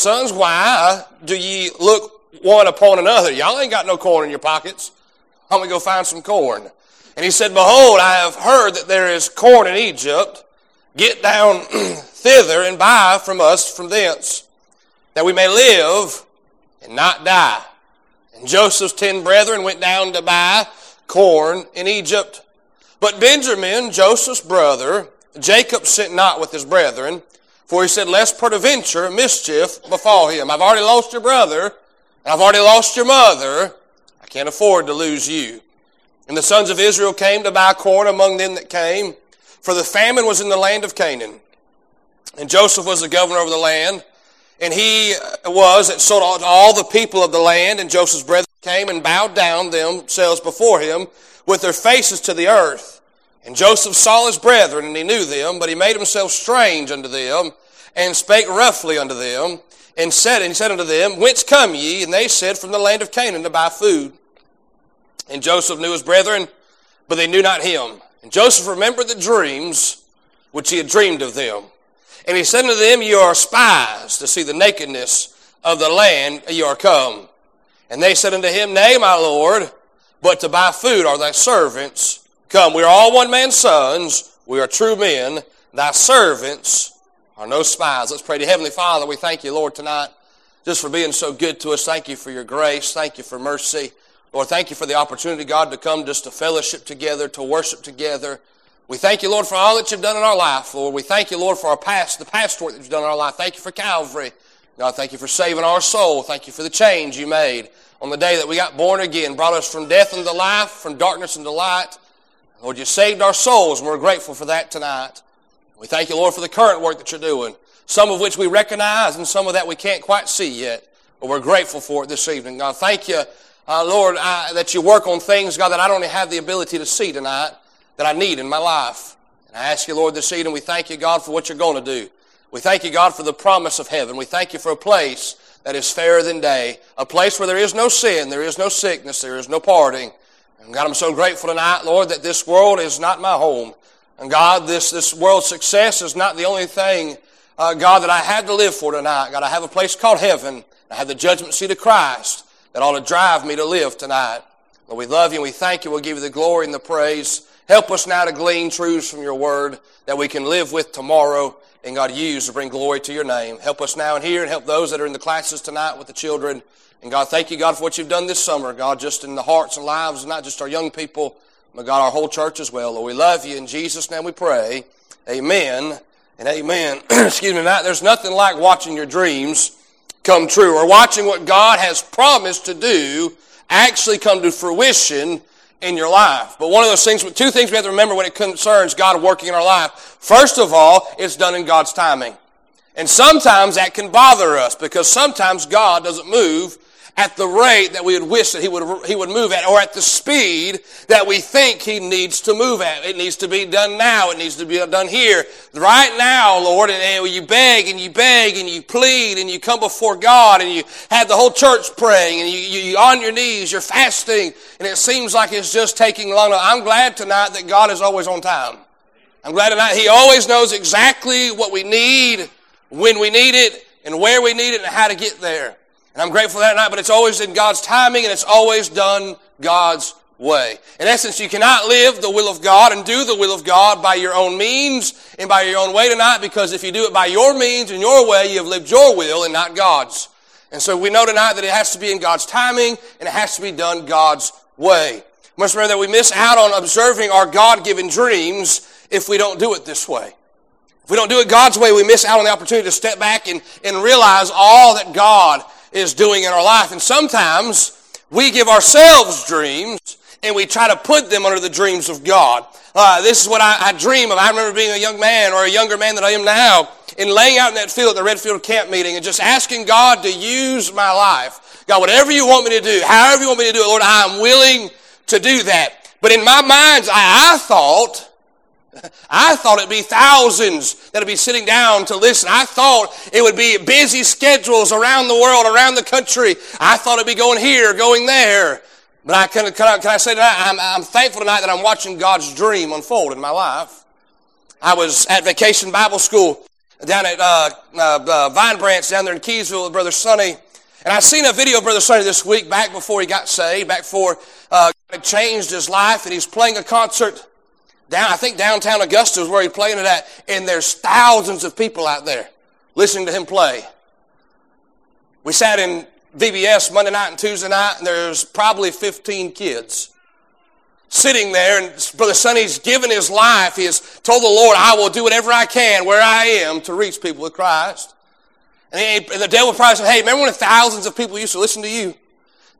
sons, why do ye look one upon another? Y'all ain't got no corn in your pockets. Why don't we go find some corn? And he said, Behold, I have heard that there is corn in Egypt. Get down thither and buy from us from thence, that we may live and not die. And Joseph's ten brethren went down to buy corn in Egypt. But Benjamin, Joseph's brother, Jacob sent not with his brethren, for he said, Lest peradventure mischief befall him. I've already lost your brother, and I've already lost your mother. I can't afford to lose you. And the sons of Israel came to buy corn among them that came, for the famine was in the land of Canaan. And Joseph was the governor over the land, and he was that sold all the people of the land, and Joseph's brethren came and bowed down themselves before him with their faces to the earth. And Joseph saw his brethren, and he knew them, but he made himself strange unto them, and spake roughly unto them, and said, and said unto them, Whence come ye? And they said, From the land of Canaan to buy food. And Joseph knew his brethren, but they knew not him. And Joseph remembered the dreams which he had dreamed of them. And he said unto them, You are spies to see the nakedness of the land ye are come. And they said unto him, Nay, my Lord, but to buy food are thy servants come. We are all one man's sons. We are true men. Thy servants are no spies. Let's pray to Heavenly Father. We thank you, Lord, tonight just for being so good to us. Thank you for your grace. Thank you for mercy. Lord, thank you for the opportunity, God, to come just to fellowship together, to worship together. We thank you, Lord, for all that you've done in our life, Lord. We thank you, Lord, for our past, the past work that you've done in our life. Thank you for Calvary. God, thank you for saving our soul. Thank you for the change you made on the day that we got born again, brought us from death into life, from darkness into light. Lord, you saved our souls, and we're grateful for that tonight. We thank you, Lord, for the current work that you're doing, some of which we recognize and some of that we can't quite see yet, but we're grateful for it this evening. God, thank you uh, Lord, I, that you work on things, God, that I don't have the ability to see tonight that I need in my life. And I ask you, Lord, this evening, we thank you, God, for what you're going to do. We thank you, God, for the promise of heaven. We thank you for a place that is fairer than day, a place where there is no sin, there is no sickness, there is no parting. And God, I'm so grateful tonight, Lord, that this world is not my home. And God, this, this world's success is not the only thing, uh, God, that I have to live for tonight. God, I have a place called heaven. I have the judgment seat of Christ that ought to drive me to live tonight. Lord, we love you and we thank you. We'll give you the glory and the praise. Help us now to glean truths from your word that we can live with tomorrow and God use to bring glory to your name. Help us now and here and help those that are in the classes tonight with the children. And God, thank you, God, for what you've done this summer. God, just in the hearts and lives, not just our young people, but God, our whole church as well. Lord, we love you. In Jesus' name we pray. Amen and amen. Excuse me, Matt. There's nothing like watching your dreams come true or watching what God has promised to do actually come to fruition in your life. But one of those things, two things we have to remember when it concerns God working in our life. First of all, it's done in God's timing. And sometimes that can bother us because sometimes God doesn't move at the rate that we would wish that he would, he would move at, or at the speed that we think he needs to move at. It needs to be done now. It needs to be done here. Right now, Lord, and you beg and you beg and you plead and you come before God and you have the whole church praying and you, you, are on your knees, you're fasting, and it seems like it's just taking long. I'm glad tonight that God is always on time. I'm glad tonight He always knows exactly what we need, when we need it, and where we need it, and how to get there. And I'm grateful that night, but it's always in God's timing and it's always done God's way. In essence, you cannot live the will of God and do the will of God by your own means and by your own way tonight because if you do it by your means and your way, you have lived your will and not God's. And so we know tonight that it has to be in God's timing and it has to be done God's way. We must remember that we miss out on observing our God-given dreams if we don't do it this way. If we don't do it God's way, we miss out on the opportunity to step back and, and realize all that God is doing in our life. And sometimes we give ourselves dreams and we try to put them under the dreams of God. Uh, this is what I, I, dream of. I remember being a young man or a younger man than I am now and laying out in that field at the Redfield camp meeting and just asking God to use my life. God, whatever you want me to do, however you want me to do it, Lord, I am willing to do that. But in my mind, I, I thought I thought it'd be thousands that'd be sitting down to listen. I thought it would be busy schedules around the world, around the country. I thought it'd be going here, going there. But I can, can, I, can I say tonight, I'm, I'm thankful tonight that I'm watching God's dream unfold in my life. I was at vacation Bible school down at uh, uh, uh, Vine Branch down there in Keysville with Brother Sonny. And I seen a video of Brother Sonny this week, back before he got saved, back before uh, God changed his life, and he's playing a concert down, I think downtown Augusta is where he's playing it at, and there's thousands of people out there listening to him play. We sat in VBS Monday night and Tuesday night, and there's probably 15 kids sitting there, and Brother Sonny's given his life. He has told the Lord, I will do whatever I can where I am to reach people with Christ. And, he, and the devil probably said, hey, remember when thousands of people used to listen to you?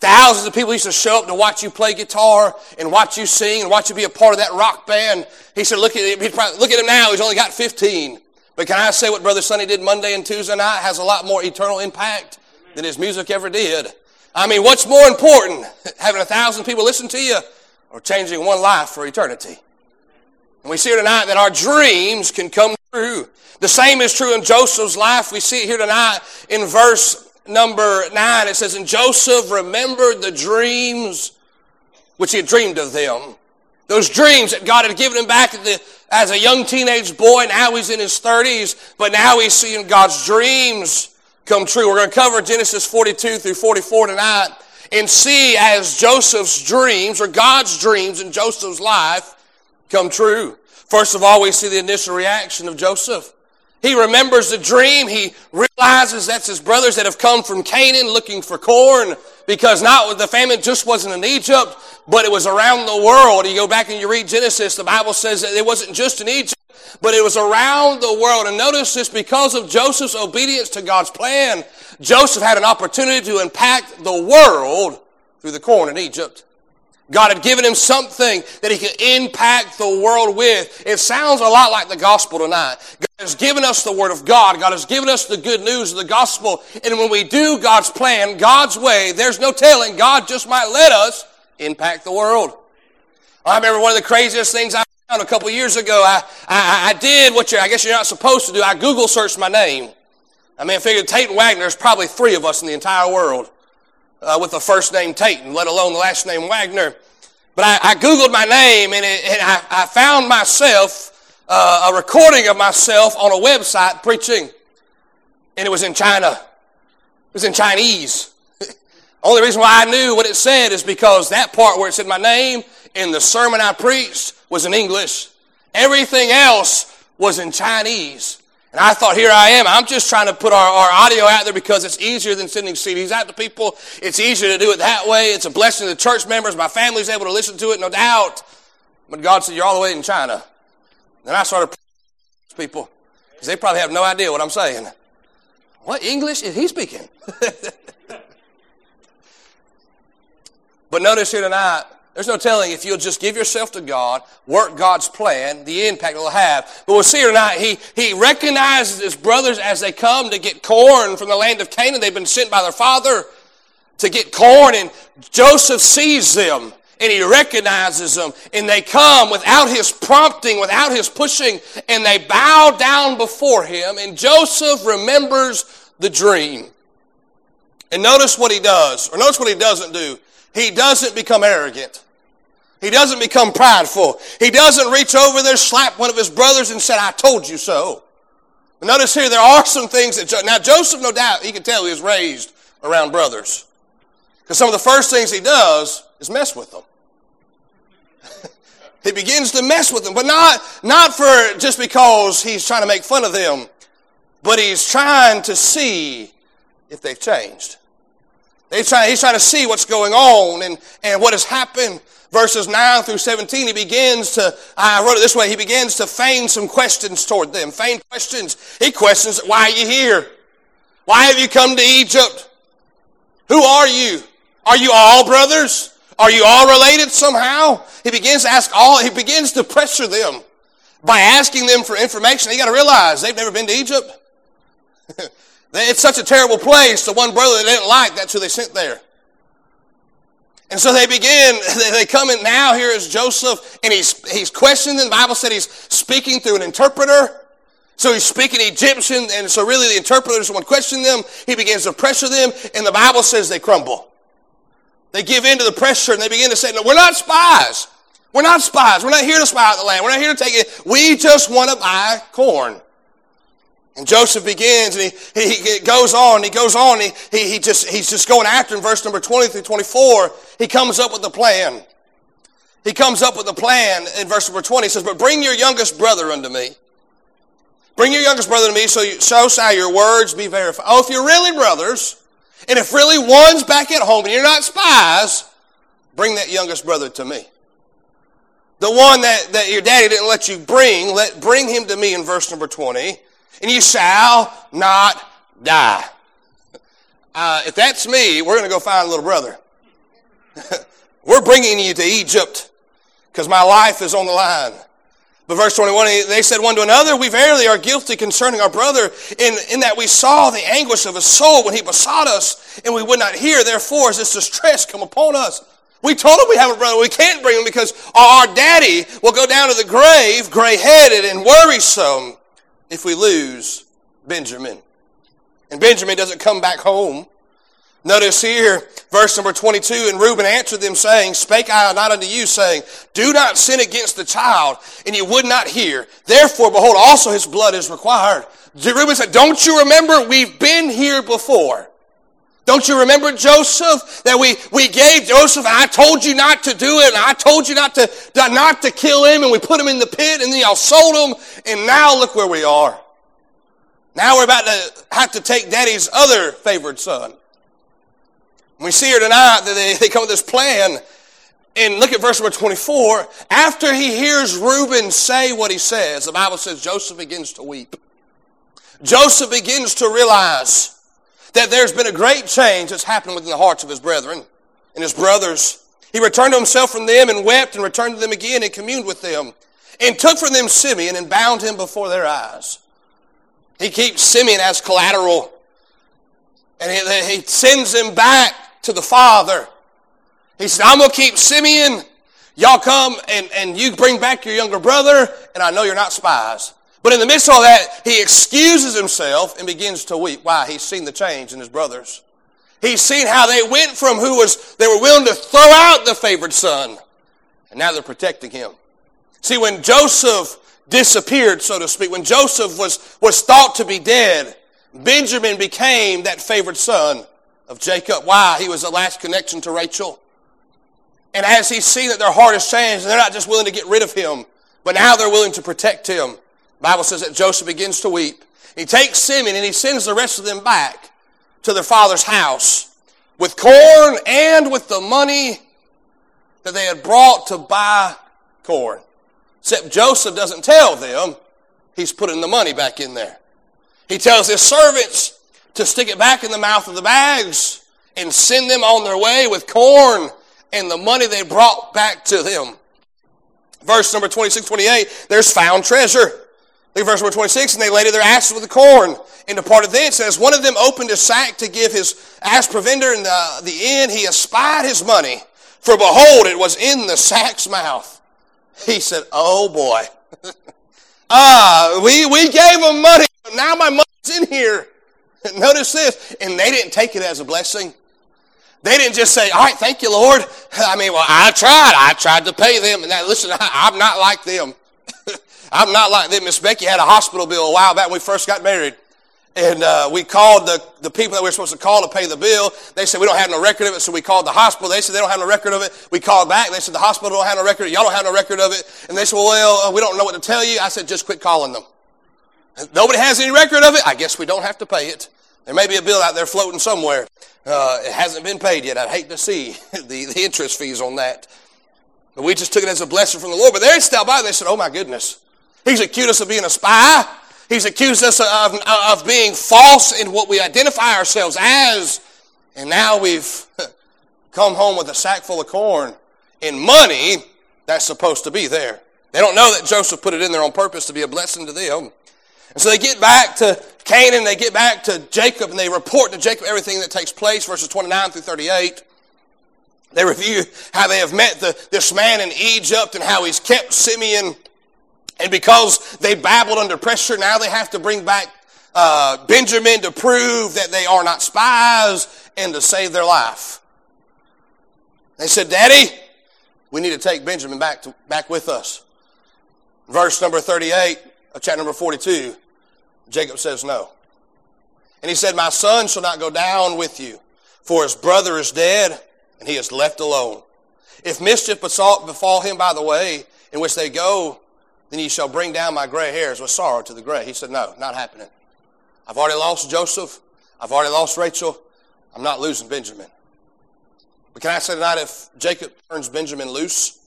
Thousands of people used to show up to watch you play guitar and watch you sing and watch you be a part of that rock band. He said, look at him, probably, look at him now. He's only got 15. But can I say what Brother Sonny did Monday and Tuesday night has a lot more eternal impact than his music ever did? I mean, what's more important? Having a thousand people listen to you or changing one life for eternity. And we see here tonight that our dreams can come true. The same is true in Joseph's life. We see it here tonight in verse number nine. It says, And Joseph remembered the dreams which he had dreamed of them. Those dreams that God had given him back the, as a young teenage boy. Now he's in his 30s, but now he's seeing God's dreams come true. We're going to cover Genesis 42 through 44 tonight and see as Joseph's dreams or God's dreams in Joseph's life come true. First of all, we see the initial reaction of Joseph. He remembers the dream. He realizes that's his brothers that have come from Canaan looking for corn because not the famine just wasn't in Egypt, but it was around the world. You go back and you read Genesis, the Bible says that it wasn't just in Egypt, but it was around the world. And notice this because of Joseph's obedience to God's plan, Joseph had an opportunity to impact the world through the corn in Egypt. God had given him something that he could impact the world with. It sounds a lot like the gospel tonight. God has given us the word of God. God has given us the good news of the gospel. And when we do God's plan, God's way, there's no telling. God just might let us impact the world. I remember one of the craziest things I found a couple years ago. I, I, I did what you, I guess you're not supposed to do. I Google searched my name. I mean, I figured Tate Wagner, there's probably three of us in the entire world uh, with the first name Tate, let alone the last name Wagner. But I, I Googled my name and, it, and I, I, found myself uh, a recording of myself on a website preaching. And it was in China. It was in Chinese. Only reason why I knew what it said is because that part where it said my name in the sermon I preached was in English. Everything else was in Chinese. And I thought, here I am. I'm just trying to put our, our audio out there because it's easier than sending CDs out to people. It's easier to do it that way. It's a blessing to the church members. My family's able to listen to it, no doubt. But God said, you're all the way in China. Then I started to people because they probably have no idea what I'm saying. What English is he speaking? but notice here tonight, there's no telling if you'll just give yourself to God, work God's plan, the impact it'll have. But we'll see tonight, he, he recognizes his brothers as they come to get corn from the land of Canaan. They've been sent by their father to get corn, and Joseph sees them and he recognizes them and they come without his prompting, without his pushing, and they bow down before him. And Joseph remembers the dream. And notice what he does, or notice what he doesn't do. He doesn't become arrogant. He doesn't become prideful. He doesn't reach over there, slap one of his brothers and said, I told you so. notice here, there are some things that, now Joseph, no doubt, he can tell he was raised around brothers. Because some of the first things he does is mess with them. he begins to mess with them, but not, not for just because he's trying to make fun of them, but he's trying to see if they've changed. He's trying, he's trying to see what's going on and, and what has happened. Verses 9 through 17, he begins to, I wrote it this way, he begins to feign some questions toward them. Feign questions. He questions, why are you here? Why have you come to Egypt? Who are you? Are you all brothers? Are you all related somehow? He begins to ask all, he begins to pressure them by asking them for information. You gotta realize they've never been to Egypt. It's such a terrible place. The one brother they didn't like, that's who they sent there. And so they begin, they come in now, here is Joseph, and he's, he's questioning. The Bible said he's speaking through an interpreter. So he's speaking Egyptian, and so really the interpreter is the one questioning them. He begins to pressure them, and the Bible says they crumble. They give in to the pressure, and they begin to say, no, we're not spies. We're not spies. We're not here to spy out the land. We're not here to take it. We just want to buy corn. And Joseph begins and he, he, he goes on, he goes on, he, he, he just, he's just going after in verse number 20 through 24. He comes up with a plan. He comes up with a plan in verse number 20. He says, But bring your youngest brother unto me. Bring your youngest brother to me, so, you, so shall your words be verified. Oh, if you're really brothers, and if really one's back at home and you're not spies, bring that youngest brother to me. The one that, that your daddy didn't let you bring, let, bring him to me in verse number 20 and you shall not die. Uh, if that's me, we're going to go find a little brother. we're bringing you to Egypt because my life is on the line. But verse 21, they said one to another, We verily are guilty concerning our brother, in, in that we saw the anguish of his soul when he besought us, and we would not hear. Therefore, is this distress come upon us? We told him we have a brother. We can't bring him because our daddy will go down to the grave gray headed and worrisome if we lose Benjamin. And Benjamin doesn't come back home. Notice here, verse number 22, and Reuben answered them saying, Spake I not unto you, saying, Do not sin against the child, and you would not hear. Therefore, behold, also his blood is required. Reuben said, Don't you remember? We've been here before. Don't you remember Joseph? That we, we gave Joseph, I told you not to do it, and I told you not to, not to kill him, and we put him in the pit, and then y'all sold him, and now look where we are. Now we're about to have to take daddy's other favored son. We see here tonight that they, they come with this plan. And look at verse number 24. After he hears Reuben say what he says, the Bible says Joseph begins to weep. Joseph begins to realize that there's been a great change that's happened within the hearts of his brethren and his brothers. He returned to himself from them and wept and returned to them again and communed with them and took from them Simeon and bound him before their eyes. He keeps Simeon as collateral and he, he sends him back to the father. He said, I'm going to keep Simeon. Y'all come and, and you bring back your younger brother and I know you're not spies. But in the midst of all that, he excuses himself and begins to weep. Why? He's seen the change in his brothers. He's seen how they went from who was, they were willing to throw out the favored son, and now they're protecting him. See, when Joseph disappeared, so to speak, when Joseph was, was thought to be dead, Benjamin became that favored son of Jacob. Why? He was the last connection to Rachel. And as he's seen that their heart has changed, they're not just willing to get rid of him, but now they're willing to protect him. Bible says that Joseph begins to weep. He takes Simeon and he sends the rest of them back to their father's house with corn and with the money that they had brought to buy corn. Except Joseph doesn't tell them he's putting the money back in there. He tells his servants to stick it back in the mouth of the bags and send them on their way with corn and the money they brought back to them. Verse number 26, 28, there's found treasure. Look at verse number 26. And they laid their asses with the corn and departed thence. Says, one of them opened his sack to give his ass provender, and the, the end he espied his money. For behold, it was in the sack's mouth. He said, Oh boy. ah, we, we gave them money. but Now my money's in here. Notice this. And they didn't take it as a blessing. They didn't just say, all right, thank you, Lord. I mean, well, I tried. I tried to pay them. And that, listen, I, I'm not like them. I'm not like that. Miss Becky had a hospital bill a while back when we first got married. And uh, we called the, the people that we were supposed to call to pay the bill. They said, we don't have no record of it, so we called the hospital. They said, they don't have no record of it. We called back. They said, the hospital don't have no record. Y'all don't have no record of it. And they said, well, uh, we don't know what to tell you. I said, just quit calling them. Nobody has any record of it. I guess we don't have to pay it. There may be a bill out there floating somewhere. Uh, it hasn't been paid yet. I'd hate to see the, the interest fees on that. We just took it as a blessing from the Lord. But they stopped by they said, oh my goodness. He's accused us of being a spy. He's accused us of, of being false in what we identify ourselves as. And now we've come home with a sack full of corn and money that's supposed to be there. They don't know that Joseph put it in there on purpose to be a blessing to them. And so they get back to Canaan, they get back to Jacob, and they report to Jacob everything that takes place, verses 29 through 38. They review how they have met the, this man in Egypt and how he's kept Simeon and because they babbled under pressure, now they have to bring back uh, Benjamin to prove that they are not spies and to save their life. They said, Daddy, we need to take Benjamin back, to, back with us. Verse number 38 of chapter number 42. Jacob says no. And he said, My son shall not go down with you, for his brother is dead, and he is left alone. If mischief befall him by the way in which they go, then ye shall bring down my gray hairs with sorrow to the grave. He said, No, not happening. I've already lost Joseph. I've already lost Rachel. I'm not losing Benjamin. But can I say tonight, if Jacob turns Benjamin loose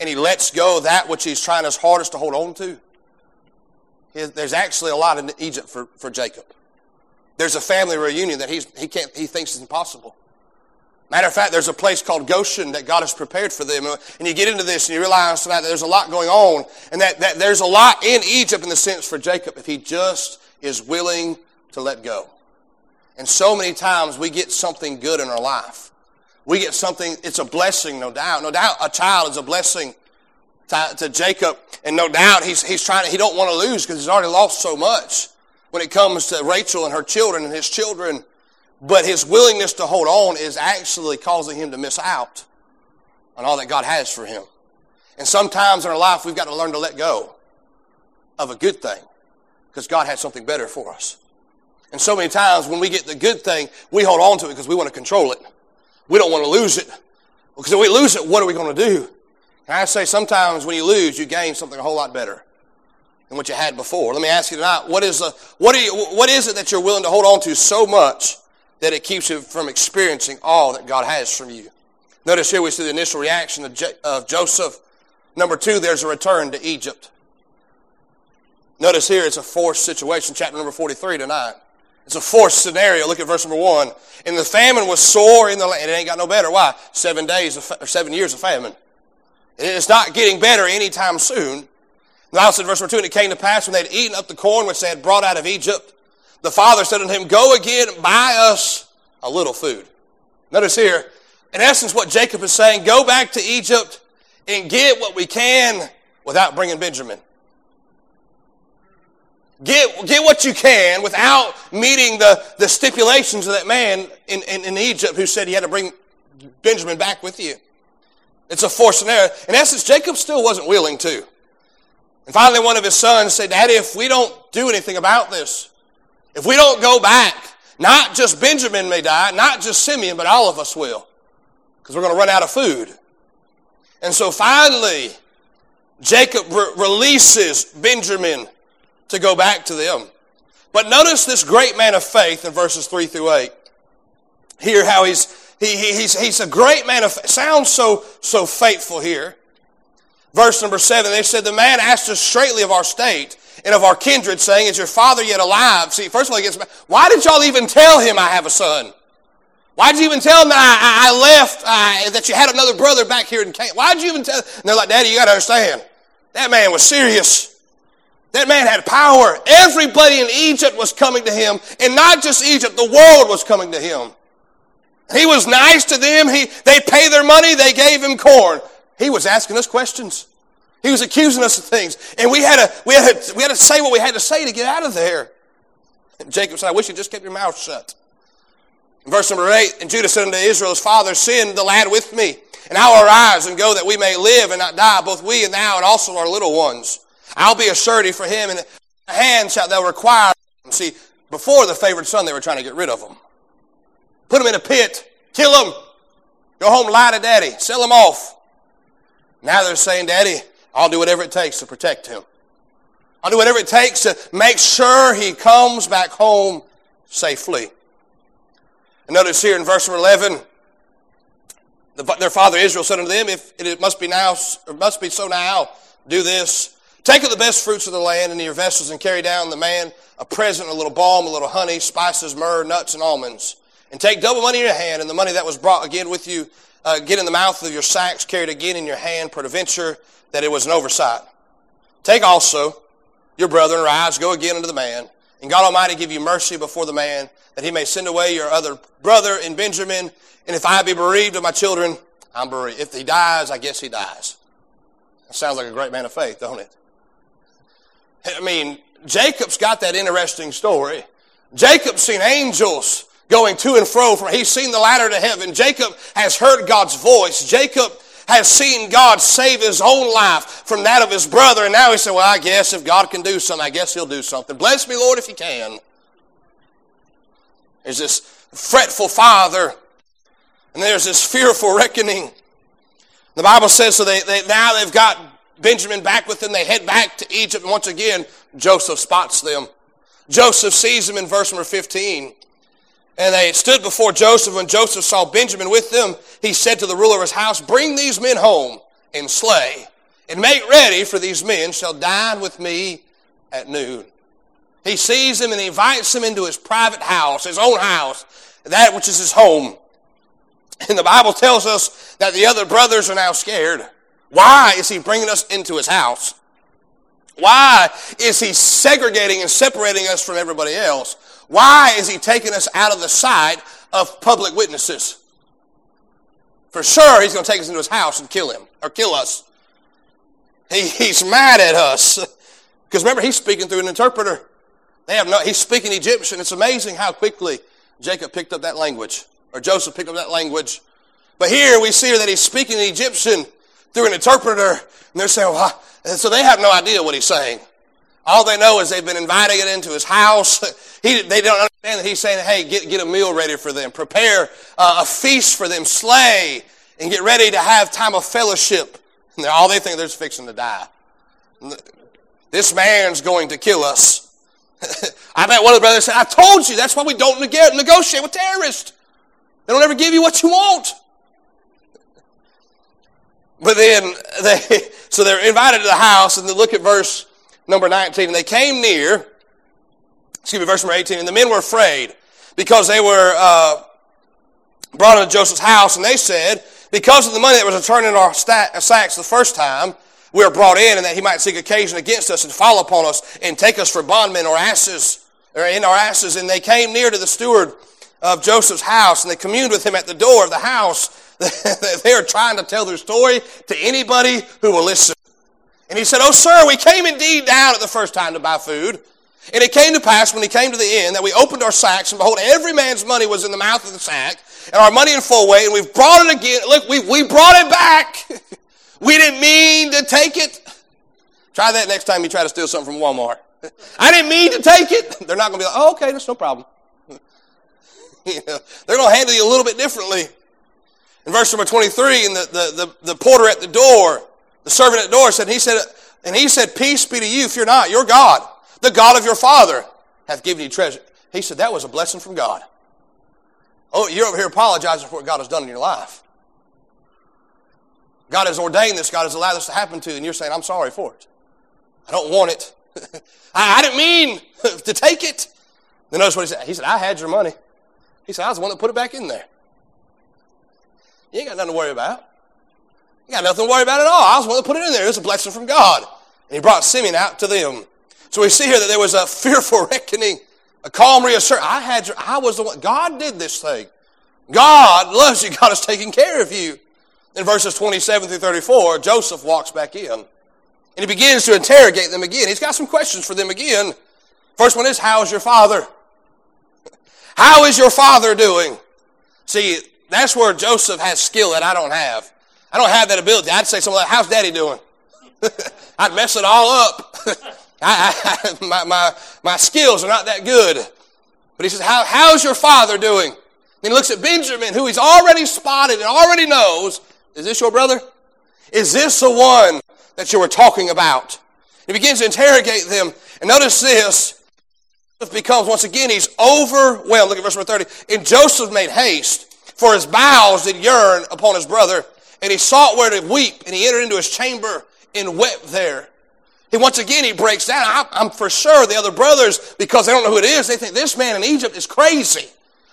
and he lets go that which he's trying his hardest to hold on to, there's actually a lot in Egypt for, for Jacob. There's a family reunion that he's, he, can't, he thinks is impossible. Matter of fact, there's a place called Goshen that God has prepared for them. And you get into this and you realize that there's a lot going on and that, that there's a lot in Egypt in the sense for Jacob if he just is willing to let go. And so many times we get something good in our life. We get something, it's a blessing, no doubt. No doubt a child is a blessing to, to Jacob. And no doubt he's, he's trying, he don't want to lose because he's already lost so much when it comes to Rachel and her children and his children. But his willingness to hold on is actually causing him to miss out on all that God has for him. And sometimes in our life, we've got to learn to let go of a good thing because God has something better for us. And so many times when we get the good thing, we hold on to it because we want to control it. We don't want to lose it. Because if we lose it, what are we going to do? And I say sometimes when you lose, you gain something a whole lot better than what you had before. Let me ask you tonight, what is, a, what, you, what is it that you're willing to hold on to so much that it keeps you from experiencing all that God has from you? Notice here we see the initial reaction of, of Joseph. Number two, there's a return to Egypt. Notice here it's a forced situation, chapter number 43 tonight. It's a forced scenario. Look at verse number one. And the famine was sore in the land. It ain't got no better. Why? Seven days of, or seven years of famine. It's not getting better anytime soon. The Bible said, verse number two, and it came to pass when they had eaten up the corn which they had brought out of Egypt, the father said unto him, Go again, and buy us a little food. Notice here, in essence, what Jacob is saying, go back to Egypt and get what we can without bringing Benjamin. Get, get what you can without meeting the, the stipulations of that man in, in, in Egypt who said he had to bring Benjamin back with you. It's a forced scenario. In essence, Jacob still wasn't willing to. And finally, one of his sons said, Daddy, if we don't do anything about this, if we don't go back, not just Benjamin may die, not just Simeon, but all of us will. Because we're going to run out of food. And so finally, Jacob re- releases Benjamin to go back to them. But notice this great man of faith in verses 3 through 8. Hear how he's, he, he, he's, he's a great man of faith. Sounds so, so faithful here. Verse number 7, they said, The man asked us straightly of our state and of our kindred, saying, Is your father yet alive? See, first of all, he gets, why did y'all even tell him I have a son? Why did you even tell him that I, I left, that you had another brother back here in Canaan? Why did you even tell? And they're like, Daddy, you got to understand. That man was serious. That man had power. Everybody in Egypt was coming to him, and not just Egypt, the world was coming to him. He was nice to them. He, they paid their money. They gave him corn. He was asking us questions. He was accusing us of things. And we had, to, we, had to, we had to say what we had to say to get out of there. And Jacob said, I wish you just kept your mouth shut. In verse number 8, and Judah said unto Israel's father, Send the lad with me, and I will arise and go that we may live and not die, both we and thou and also our little ones. I'll be a surety for him, and a hand shalt thou require. See, before the favored son, they were trying to get rid of him. Put him in a pit, kill him, go home, lie to daddy, sell him off. Now they're saying, Daddy, I'll do whatever it takes to protect him. I'll do whatever it takes to make sure he comes back home safely. And notice here in verse 11, their father Israel said unto them, If it must be now, or must be so now, do this. Take of the best fruits of the land into your vessels and carry down the man a present, a little balm, a little honey, spices, myrrh, nuts, and almonds. And take double money in your hand, and the money that was brought again with you, uh, get in the mouth of your sacks, carried again in your hand, peradventure that it was an oversight. Take also your brother and rise, go again unto the man, and God Almighty give you mercy before the man, that he may send away your other brother in Benjamin. And if I be bereaved of my children, I'm bereaved. If he dies, I guess he dies. That sounds like a great man of faith, don't it? I mean, Jacob's got that interesting story. Jacob's seen angels going to and fro from, he's seen the ladder to heaven. Jacob has heard God's voice. Jacob has seen God save his own life from that of his brother, and now he said, Well, I guess if God can do something, I guess he'll do something. Bless me, Lord, if he can. There's this fretful father, and there's this fearful reckoning. The Bible says so they, they now they've got Benjamin back with them. They head back to Egypt, and once again, Joseph spots them. Joseph sees them in verse number 15. And they stood before Joseph. When Joseph saw Benjamin with them, he said to the ruler of his house, Bring these men home and slay, and make ready, for these men shall dine with me at noon. He sees them and he invites them into his private house, his own house, that which is his home. And the Bible tells us that the other brothers are now scared. Why is he bringing us into his house? Why is he segregating and separating us from everybody else? Why is he taking us out of the sight of public witnesses? For sure, he's going to take us into his house and kill him or kill us. He, he's mad at us. Because remember, he's speaking through an interpreter. They have no, he's speaking Egyptian. It's amazing how quickly Jacob picked up that language, or Joseph picked up that language. But here we see that he's speaking Egyptian through an interpreter, and they're saying, well, so they have no idea what he's saying. All they know is they've been inviting it into his house. He, they don't understand that he's saying, hey, get, get a meal ready for them. Prepare uh, a feast for them. Slay and get ready to have time of fellowship. And all they think they're fixing to die. This man's going to kill us. I bet one of the brothers said, I told you, that's why we don't negotiate with terrorists. They don't ever give you what you want. But then they, so they're invited to the house and they look at verse number 19. And they came near, excuse me, verse number 18. And the men were afraid because they were uh, brought into Joseph's house. And they said, because of the money that was returned in our sacks the first time, we are brought in and that he might seek occasion against us and fall upon us and take us for bondmen or asses, or in our asses. And they came near to the steward of Joseph's house and they communed with him at the door of the house. they are trying to tell their story to anybody who will listen. And he said, Oh, sir, we came indeed down at the first time to buy food. And it came to pass when he came to the inn that we opened our sacks, and behold, every man's money was in the mouth of the sack, and our money in full weight, and we've brought it again. Look, we, we brought it back. we didn't mean to take it. Try that next time you try to steal something from Walmart. I didn't mean to take it. They're not going to be like, oh, okay, that's no problem. you know, they're going to handle you a little bit differently. In verse number 23, and the, the, the, the porter at the door, the servant at the door said, he said, and he said, peace be to you, fear not, your God, the God of your father, hath given you treasure. He said, that was a blessing from God. Oh, you're over here apologizing for what God has done in your life. God has ordained this, God has allowed this to happen to you, and you're saying, I'm sorry for it. I don't want it. I, I, didn't mean to take it. Then notice what he said. He said, I had your money. He said, I was the one that put it back in there. You ain't got nothing to worry about. You got nothing to worry about at all. I was the to put it in there. It was a blessing from God. And he brought Simeon out to them. So we see here that there was a fearful reckoning, a calm reassurance. I had I was the one. God did this thing. God loves you. God is taking care of you. In verses 27 through 34, Joseph walks back in. And he begins to interrogate them again. He's got some questions for them again. First one is, how's your father? How is your father doing? See, that's where Joseph has skill that I don't have. I don't have that ability. I'd say something like, how's daddy doing? I'd mess it all up. I, I, my, my, my skills are not that good. But he says, How, how's your father doing? Then he looks at Benjamin, who he's already spotted and already knows. Is this your brother? Is this the one that you were talking about? He begins to interrogate them. And notice this. Joseph becomes, once again, he's overwhelmed. Look at verse number 30. And Joseph made haste for his bowels did yearn upon his brother, and he sought where to weep, and he entered into his chamber and wept there. He once again he breaks down. I, I'm for sure the other brothers, because they don't know who it is, they think this man in Egypt is crazy.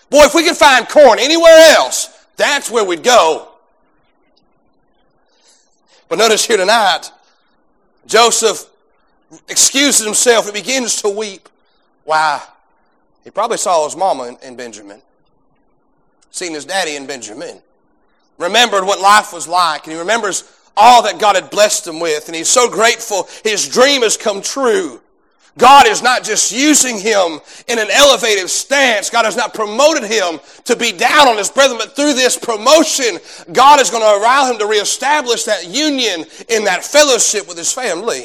Boy, if we could find corn anywhere else, that's where we'd go. But notice here tonight, Joseph excuses himself and begins to weep. Why? He probably saw his mama in, Benjamin seen his daddy in Benjamin, remembered what life was like, and he remembers all that God had blessed him with, and he's so grateful his dream has come true. God is not just using him in an elevated stance. God has not promoted him to be down on his brethren, but through this promotion, God is going to allow him to reestablish that union in that fellowship with his family.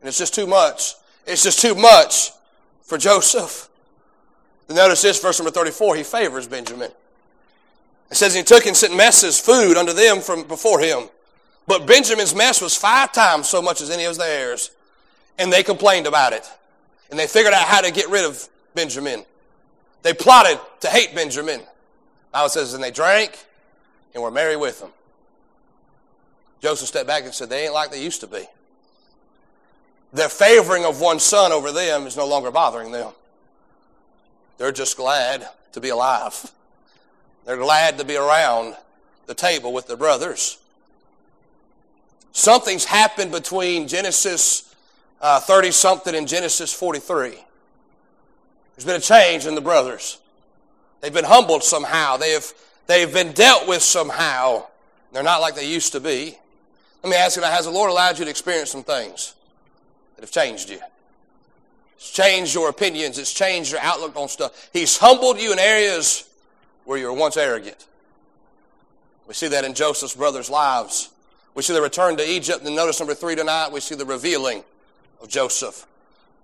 And it's just too much. It's just too much for Joseph. Notice this, verse number 34, he favors Benjamin. It says he took and sent messes, food unto them from before him. But Benjamin's mess was five times so much as any of theirs. And they complained about it. And they figured out how to get rid of Benjamin. They plotted to hate Benjamin. Bible says, and they drank and were merry with them. Joseph stepped back and said, they ain't like they used to be. Their favoring of one son over them is no longer bothering them. They're just glad to be alive. They're glad to be around the table with their brothers. Something's happened between Genesis uh, 30 something and Genesis 43. There's been a change in the brothers. They've been humbled somehow. They have, they've been dealt with somehow. They're not like they used to be. Let me ask you, now, has the Lord allowed you to experience some things that have changed you? It's changed your opinions. It's changed your outlook on stuff. He's humbled you in areas where you were once arrogant. We see that in Joseph's brothers' lives. We see the return to Egypt. And notice number three tonight, we see the revealing of Joseph.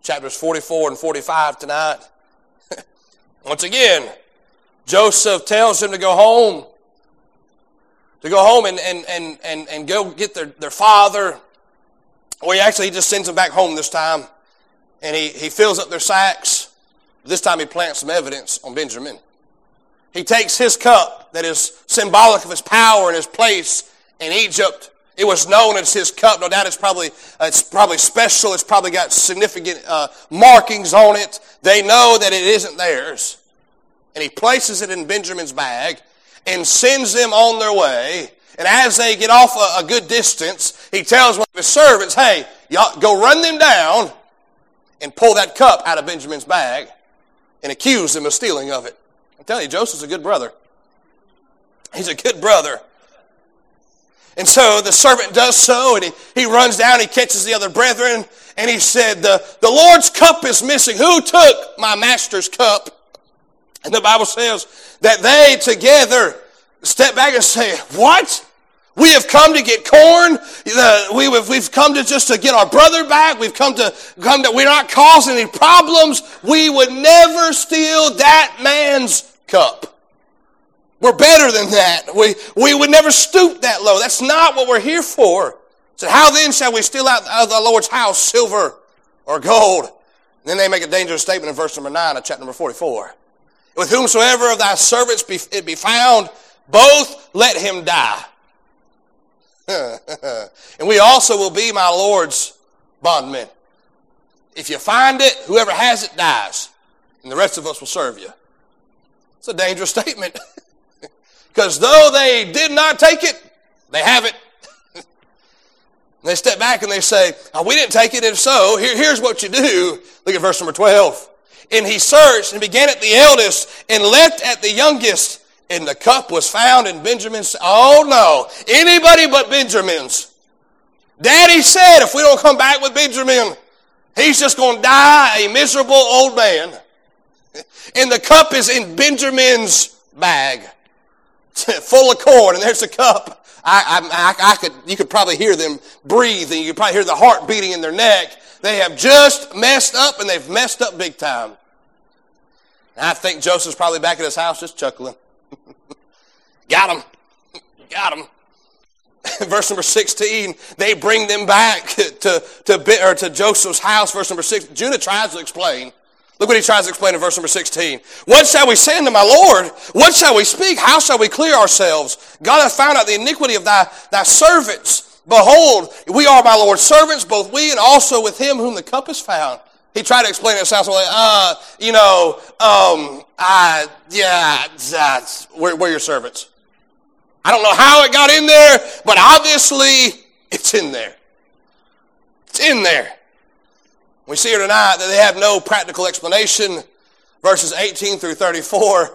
Chapters 44 and 45 tonight. Once again, Joseph tells them to go home. To go home and, and, and, and, and go get their, their father. Well, he actually he just sends them back home this time. And he, he fills up their sacks. This time he plants some evidence on Benjamin. He takes his cup that is symbolic of his power and his place in Egypt it was known as his cup. No doubt it's probably, it's probably special. It's probably got significant uh, markings on it. They know that it isn't theirs. And he places it in Benjamin's bag and sends them on their way. And as they get off a, a good distance, he tells one of his servants, hey, y'all go run them down and pull that cup out of Benjamin's bag and accuse them of stealing of it. I'm telling you, Joseph's a good brother. He's a good brother. And so the servant does so, and he, he runs down, he catches the other brethren, and he said, the, the Lord's cup is missing. Who took my master's cup? And the Bible says that they together step back and say, What? We have come to get corn. We have, we've come to just to get our brother back. We've come to come to, we're not causing any problems. We would never steal that man's cup. We're better than that. We, we would never stoop that low. That's not what we're here for. So how then shall we steal out of the Lord's house silver or gold? And then they make a dangerous statement in verse number 9 of chapter number 44. With whomsoever of thy servants be, it be found, both let him die. and we also will be my Lord's bondmen. If you find it, whoever has it dies, and the rest of us will serve you. It's a dangerous statement. Because though they did not take it, they have it. they step back and they say, oh, we didn't take it. If so, here, here's what you do. Look at verse number 12. And he searched and began at the eldest and left at the youngest. And the cup was found in Benjamin's. Oh no. Anybody but Benjamin's. Daddy said if we don't come back with Benjamin, he's just going to die a miserable old man. And the cup is in Benjamin's bag. full of corn, and there's a cup. I, I, I, could, you could probably hear them breathing. You could probably hear the heart beating in their neck. They have just messed up, and they've messed up big time. And I think Joseph's probably back at his house just chuckling. Got him. Got him. verse number 16, they bring them back to, to, or to Joseph's house. Verse number 6, Judah tries to explain. Look what he tries to explain in verse number 16. What shall we say unto my Lord? What shall we speak? How shall we clear ourselves? God hath found out the iniquity of thy, thy servants. Behold, we are my Lord's servants, both we and also with him whom the cup is found. He tried to explain it. It sounds like, uh, you know, um, I, yeah, that's, we're, we're your servants. I don't know how it got in there, but obviously it's in there. It's in there. We see here tonight that they have no practical explanation. Verses 18 through 34.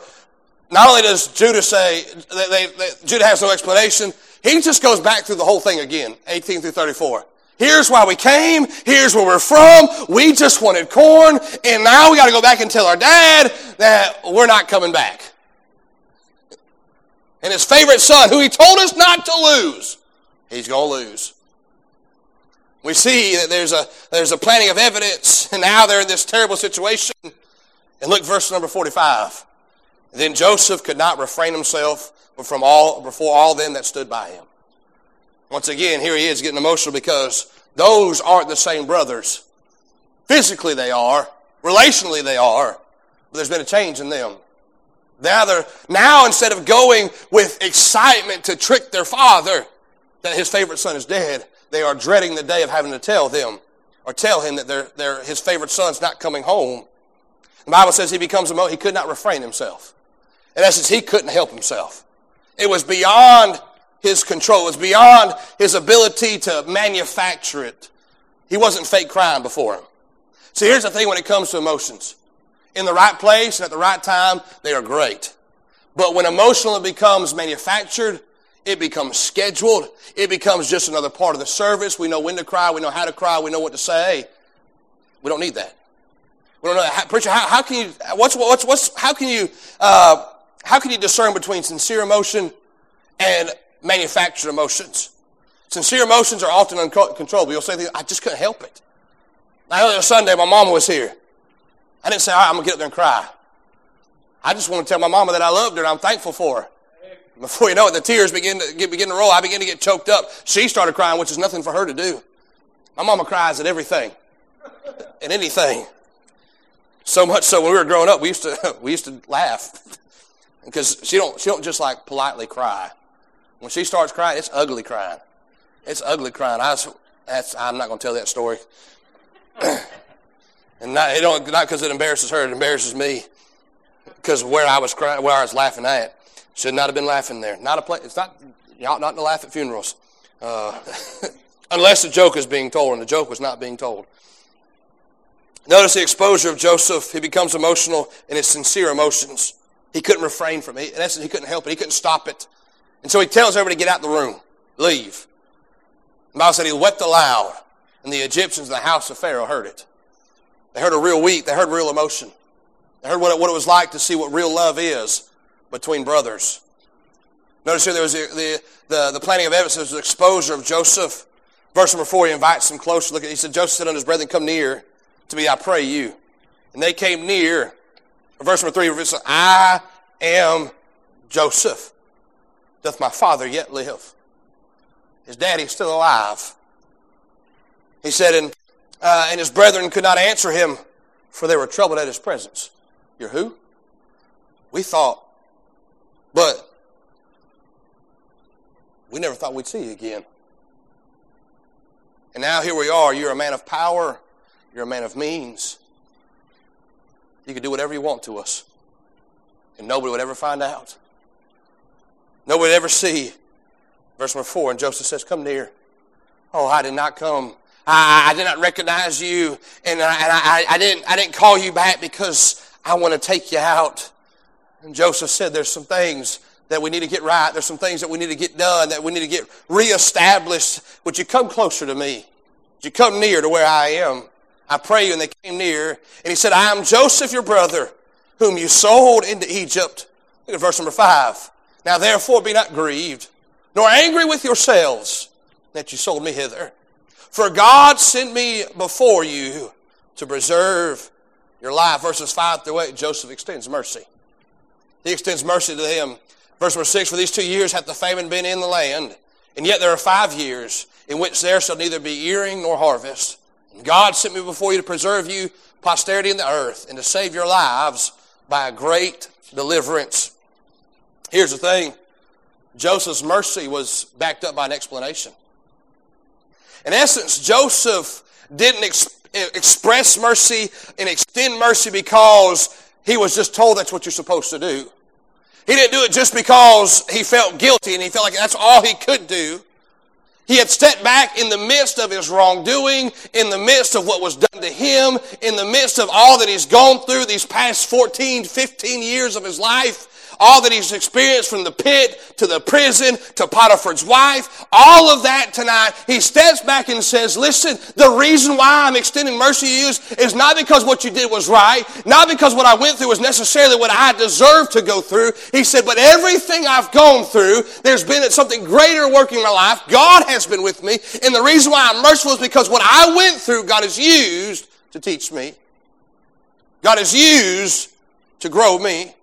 Not only does Judah say, they, they, Judah has no explanation, he just goes back through the whole thing again, 18 through 34. Here's why we came. Here's where we're from. We just wanted corn. And now we got to go back and tell our dad that we're not coming back. And his favorite son, who he told us not to lose, he's going to lose. We see that there's a, there's a planting of evidence, and now they're in this terrible situation. And look, verse number 45. Then Joseph could not refrain himself from all, before all them that stood by him. Once again, here he is getting emotional because those aren't the same brothers. Physically they are. Relationally they are. But there's been a change in them. Now, they're, now instead of going with excitement to trick their father that his favorite son is dead, they are dreading the day of having to tell them or tell him that their, their, his favorite son's not coming home. The Bible says he becomes a he could not refrain himself. In essence, he couldn't help himself. It was beyond his control. It was beyond his ability to manufacture it. He wasn't fake crying before him. See, here's the thing when it comes to emotions. In the right place and at the right time, they are great. But when emotional becomes manufactured, it becomes scheduled. It becomes just another part of the service. We know when to cry. We know how to cry. We know what to say. We don't need that. We don't know that. How, preacher, how, how, can you, what's, what's, what's, how can you, uh, how can you discern between sincere emotion and manufactured emotions? Sincere emotions are often uncontrollable. You'll say, I just couldn't help it. Now, the other Sunday, my mama was here. I didn't say, all right, I'm going to get up there and cry. I just want to tell my mama that I loved her and I'm thankful for her. Before you know it, the tears begin to, get, begin to roll. I begin to get choked up. She started crying, which is nothing for her to do. My mama cries at everything at anything. So much so when we were growing up, we used to, we used to laugh because she don't, she don't just like politely cry. When she starts crying, it's ugly crying. It's ugly crying. I was, that's, I'm not going to tell that story. and not, it don't, not because it embarrasses her, it embarrasses me because where I was crying, where I was laughing at. Should not have been laughing there. Not a place. It's not. You ought not to laugh at funerals, uh, unless the joke is being told, and the joke was not being told. Notice the exposure of Joseph. He becomes emotional in his sincere emotions. He couldn't refrain from it. In essence, he couldn't help it. He couldn't stop it. And so he tells everybody to get out the room. Leave. The Bible said he wept aloud, and the Egyptians in the house of Pharaoh heard it. They heard a real weep. They heard real emotion. They heard what it, what it was like to see what real love is between brothers. Notice here there was the, the, the, planting of evidence, the exposure of Joseph. Verse number four, he invites them closer. Look at, he said, Joseph said unto his brethren, Come near to me, I pray you. And they came near. Verse number three, verse, I am Joseph. Doth my father yet live? His daddy's still alive. He said, and, uh, and his brethren could not answer him, for they were troubled at his presence. You're who? We thought but we never thought we'd see you again. And now here we are. You're a man of power. You're a man of means. You can do whatever you want to us. And nobody would ever find out. Nobody would ever see. Verse number four, and Joseph says, Come near. Oh, I did not come. I, I did not recognize you. And, I, and I, I, didn't, I didn't call you back because I want to take you out. And Joseph said, There's some things that we need to get right. There's some things that we need to get done, that we need to get reestablished. Would you come closer to me? Would you come near to where I am? I pray you. And they came near. And he said, I am Joseph, your brother, whom you sold into Egypt. Look at verse number five. Now therefore be not grieved, nor angry with yourselves that you sold me hither. For God sent me before you to preserve your life. Verses 5 through 8, Joseph extends mercy. He extends mercy to them. Verse number six, for these two years hath the famine been in the land, and yet there are five years in which there shall neither be earing nor harvest. And God sent me before you to preserve you posterity in the earth and to save your lives by a great deliverance. Here's the thing. Joseph's mercy was backed up by an explanation. In essence, Joseph didn't ex- express mercy and extend mercy because he was just told that's what you're supposed to do. He didn't do it just because he felt guilty and he felt like that's all he could do. He had stepped back in the midst of his wrongdoing, in the midst of what was done to him, in the midst of all that he's gone through these past 14, 15 years of his life. All that he's experienced from the pit to the prison to Potiphar's wife, all of that tonight, he steps back and says, listen, the reason why I'm extending mercy to you is, is not because what you did was right, not because what I went through was necessarily what I deserved to go through. He said, but everything I've gone through, there's been something greater working in my life. God has been with me. And the reason why I'm merciful is because what I went through, God has used to teach me. God has used to grow me.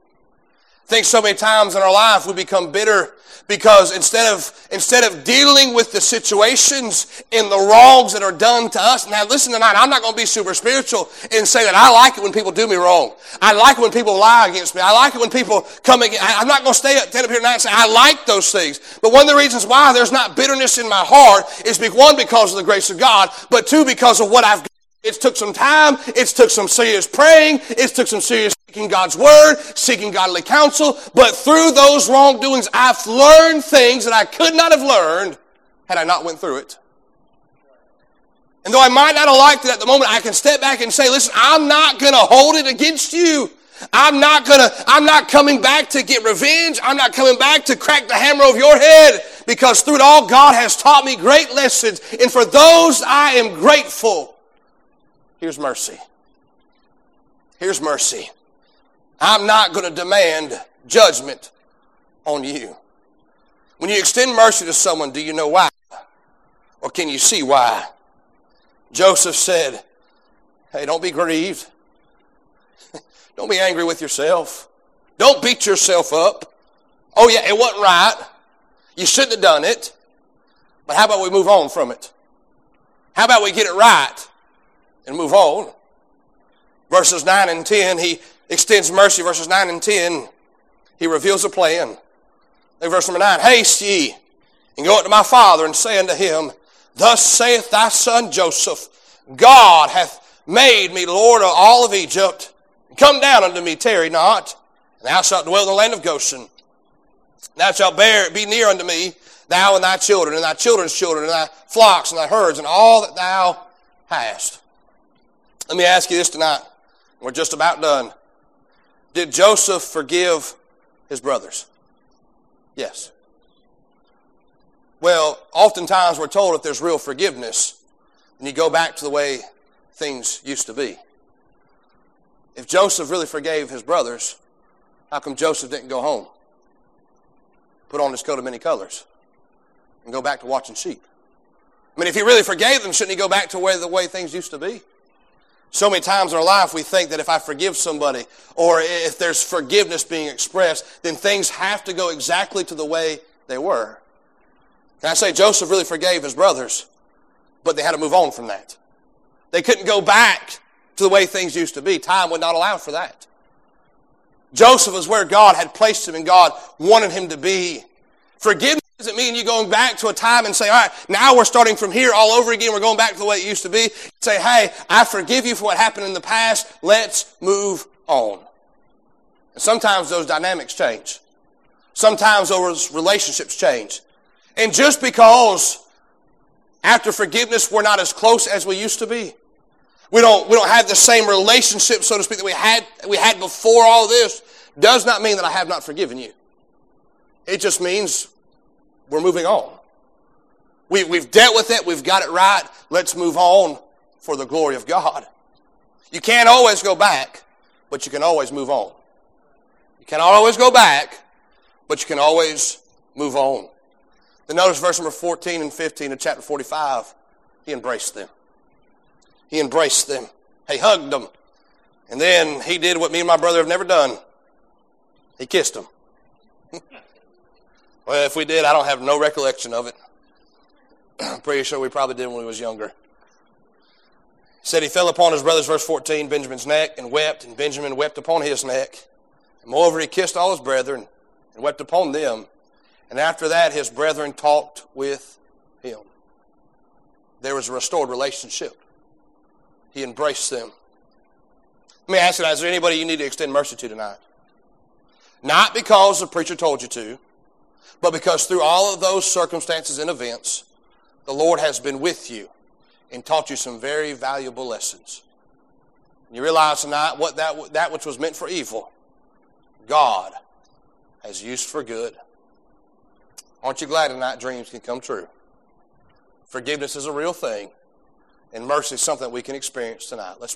I think so many times in our life we become bitter because instead of, instead of dealing with the situations and the wrongs that are done to us, now listen tonight, I'm not going to be super spiritual and say that I like it when people do me wrong. I like it when people lie against me. I like it when people come against, I'm not going to stay up, stand up here tonight and say I like those things. But one of the reasons why there's not bitterness in my heart is one, because of the grace of God, but two, because of what I've it took some time. It took some serious praying. It took some serious seeking God's word, seeking godly counsel. But through those wrongdoings, I've learned things that I could not have learned had I not went through it. And though I might not have liked it at the moment, I can step back and say, listen, I'm not going to hold it against you. I'm not gonna, I'm not coming back to get revenge. I'm not coming back to crack the hammer over your head because through it all, God has taught me great lessons. And for those, I am grateful. Here's mercy. Here's mercy. I'm not going to demand judgment on you. When you extend mercy to someone, do you know why? Or can you see why? Joseph said, Hey, don't be grieved. don't be angry with yourself. Don't beat yourself up. Oh, yeah, it wasn't right. You shouldn't have done it. But how about we move on from it? How about we get it right? And move on. Verses 9 and 10, he extends mercy. Verses 9 and 10, he reveals a plan. In verse number 9, Haste ye, and go unto my father, and say unto him, Thus saith thy son Joseph, God hath made me Lord of all of Egypt. Come down unto me, tarry not, and thou shalt dwell in the land of Goshen. Thou shalt bear, be near unto me, thou and thy children, and thy children's children, and thy flocks, and thy herds, and all that thou hast. Let me ask you this tonight. We're just about done. Did Joseph forgive his brothers? Yes. Well, oftentimes we're told if there's real forgiveness, then you go back to the way things used to be. If Joseph really forgave his brothers, how come Joseph didn't go home? Put on his coat of many colors and go back to watching sheep. I mean, if he really forgave them, shouldn't he go back to where the way things used to be? So many times in our life we think that if I forgive somebody or if there's forgiveness being expressed, then things have to go exactly to the way they were. Can I say Joseph really forgave his brothers, but they had to move on from that. They couldn't go back to the way things used to be. Time would not allow for that. Joseph was where God had placed him and God wanted him to be. Forgiveness doesn't mean you're going back to a time and say, all right, now we're starting from here all over again. We're going back to the way it used to be. Say, hey, I forgive you for what happened in the past. Let's move on. And sometimes those dynamics change. Sometimes those relationships change. And just because after forgiveness we're not as close as we used to be, we don't, we don't have the same relationship, so to speak, that we had, we had before all this, does not mean that I have not forgiven you. It just means we're moving on. We, we've dealt with it. We've got it right. Let's move on for the glory of God. You can't always go back, but you can always move on. You cannot always go back, but you can always move on. Then notice verse number 14 and 15 of chapter 45. He embraced them. He embraced them. He hugged them. And then he did what me and my brother have never done. He kissed them. Well, if we did, I don't have no recollection of it. I'm pretty sure we probably did when we was younger. He said he fell upon his brother's verse 14, Benjamin's neck, and wept, and Benjamin wept upon his neck. And moreover, he kissed all his brethren and wept upon them. And after that, his brethren talked with him. There was a restored relationship. He embraced them. Let me ask you, is there anybody you need to extend mercy to tonight? Not because the preacher told you to, but because through all of those circumstances and events, the Lord has been with you and taught you some very valuable lessons. You realize tonight what that, that which was meant for evil, God has used for good. Aren't you glad tonight dreams can come true? Forgiveness is a real thing, and mercy is something we can experience tonight. Let's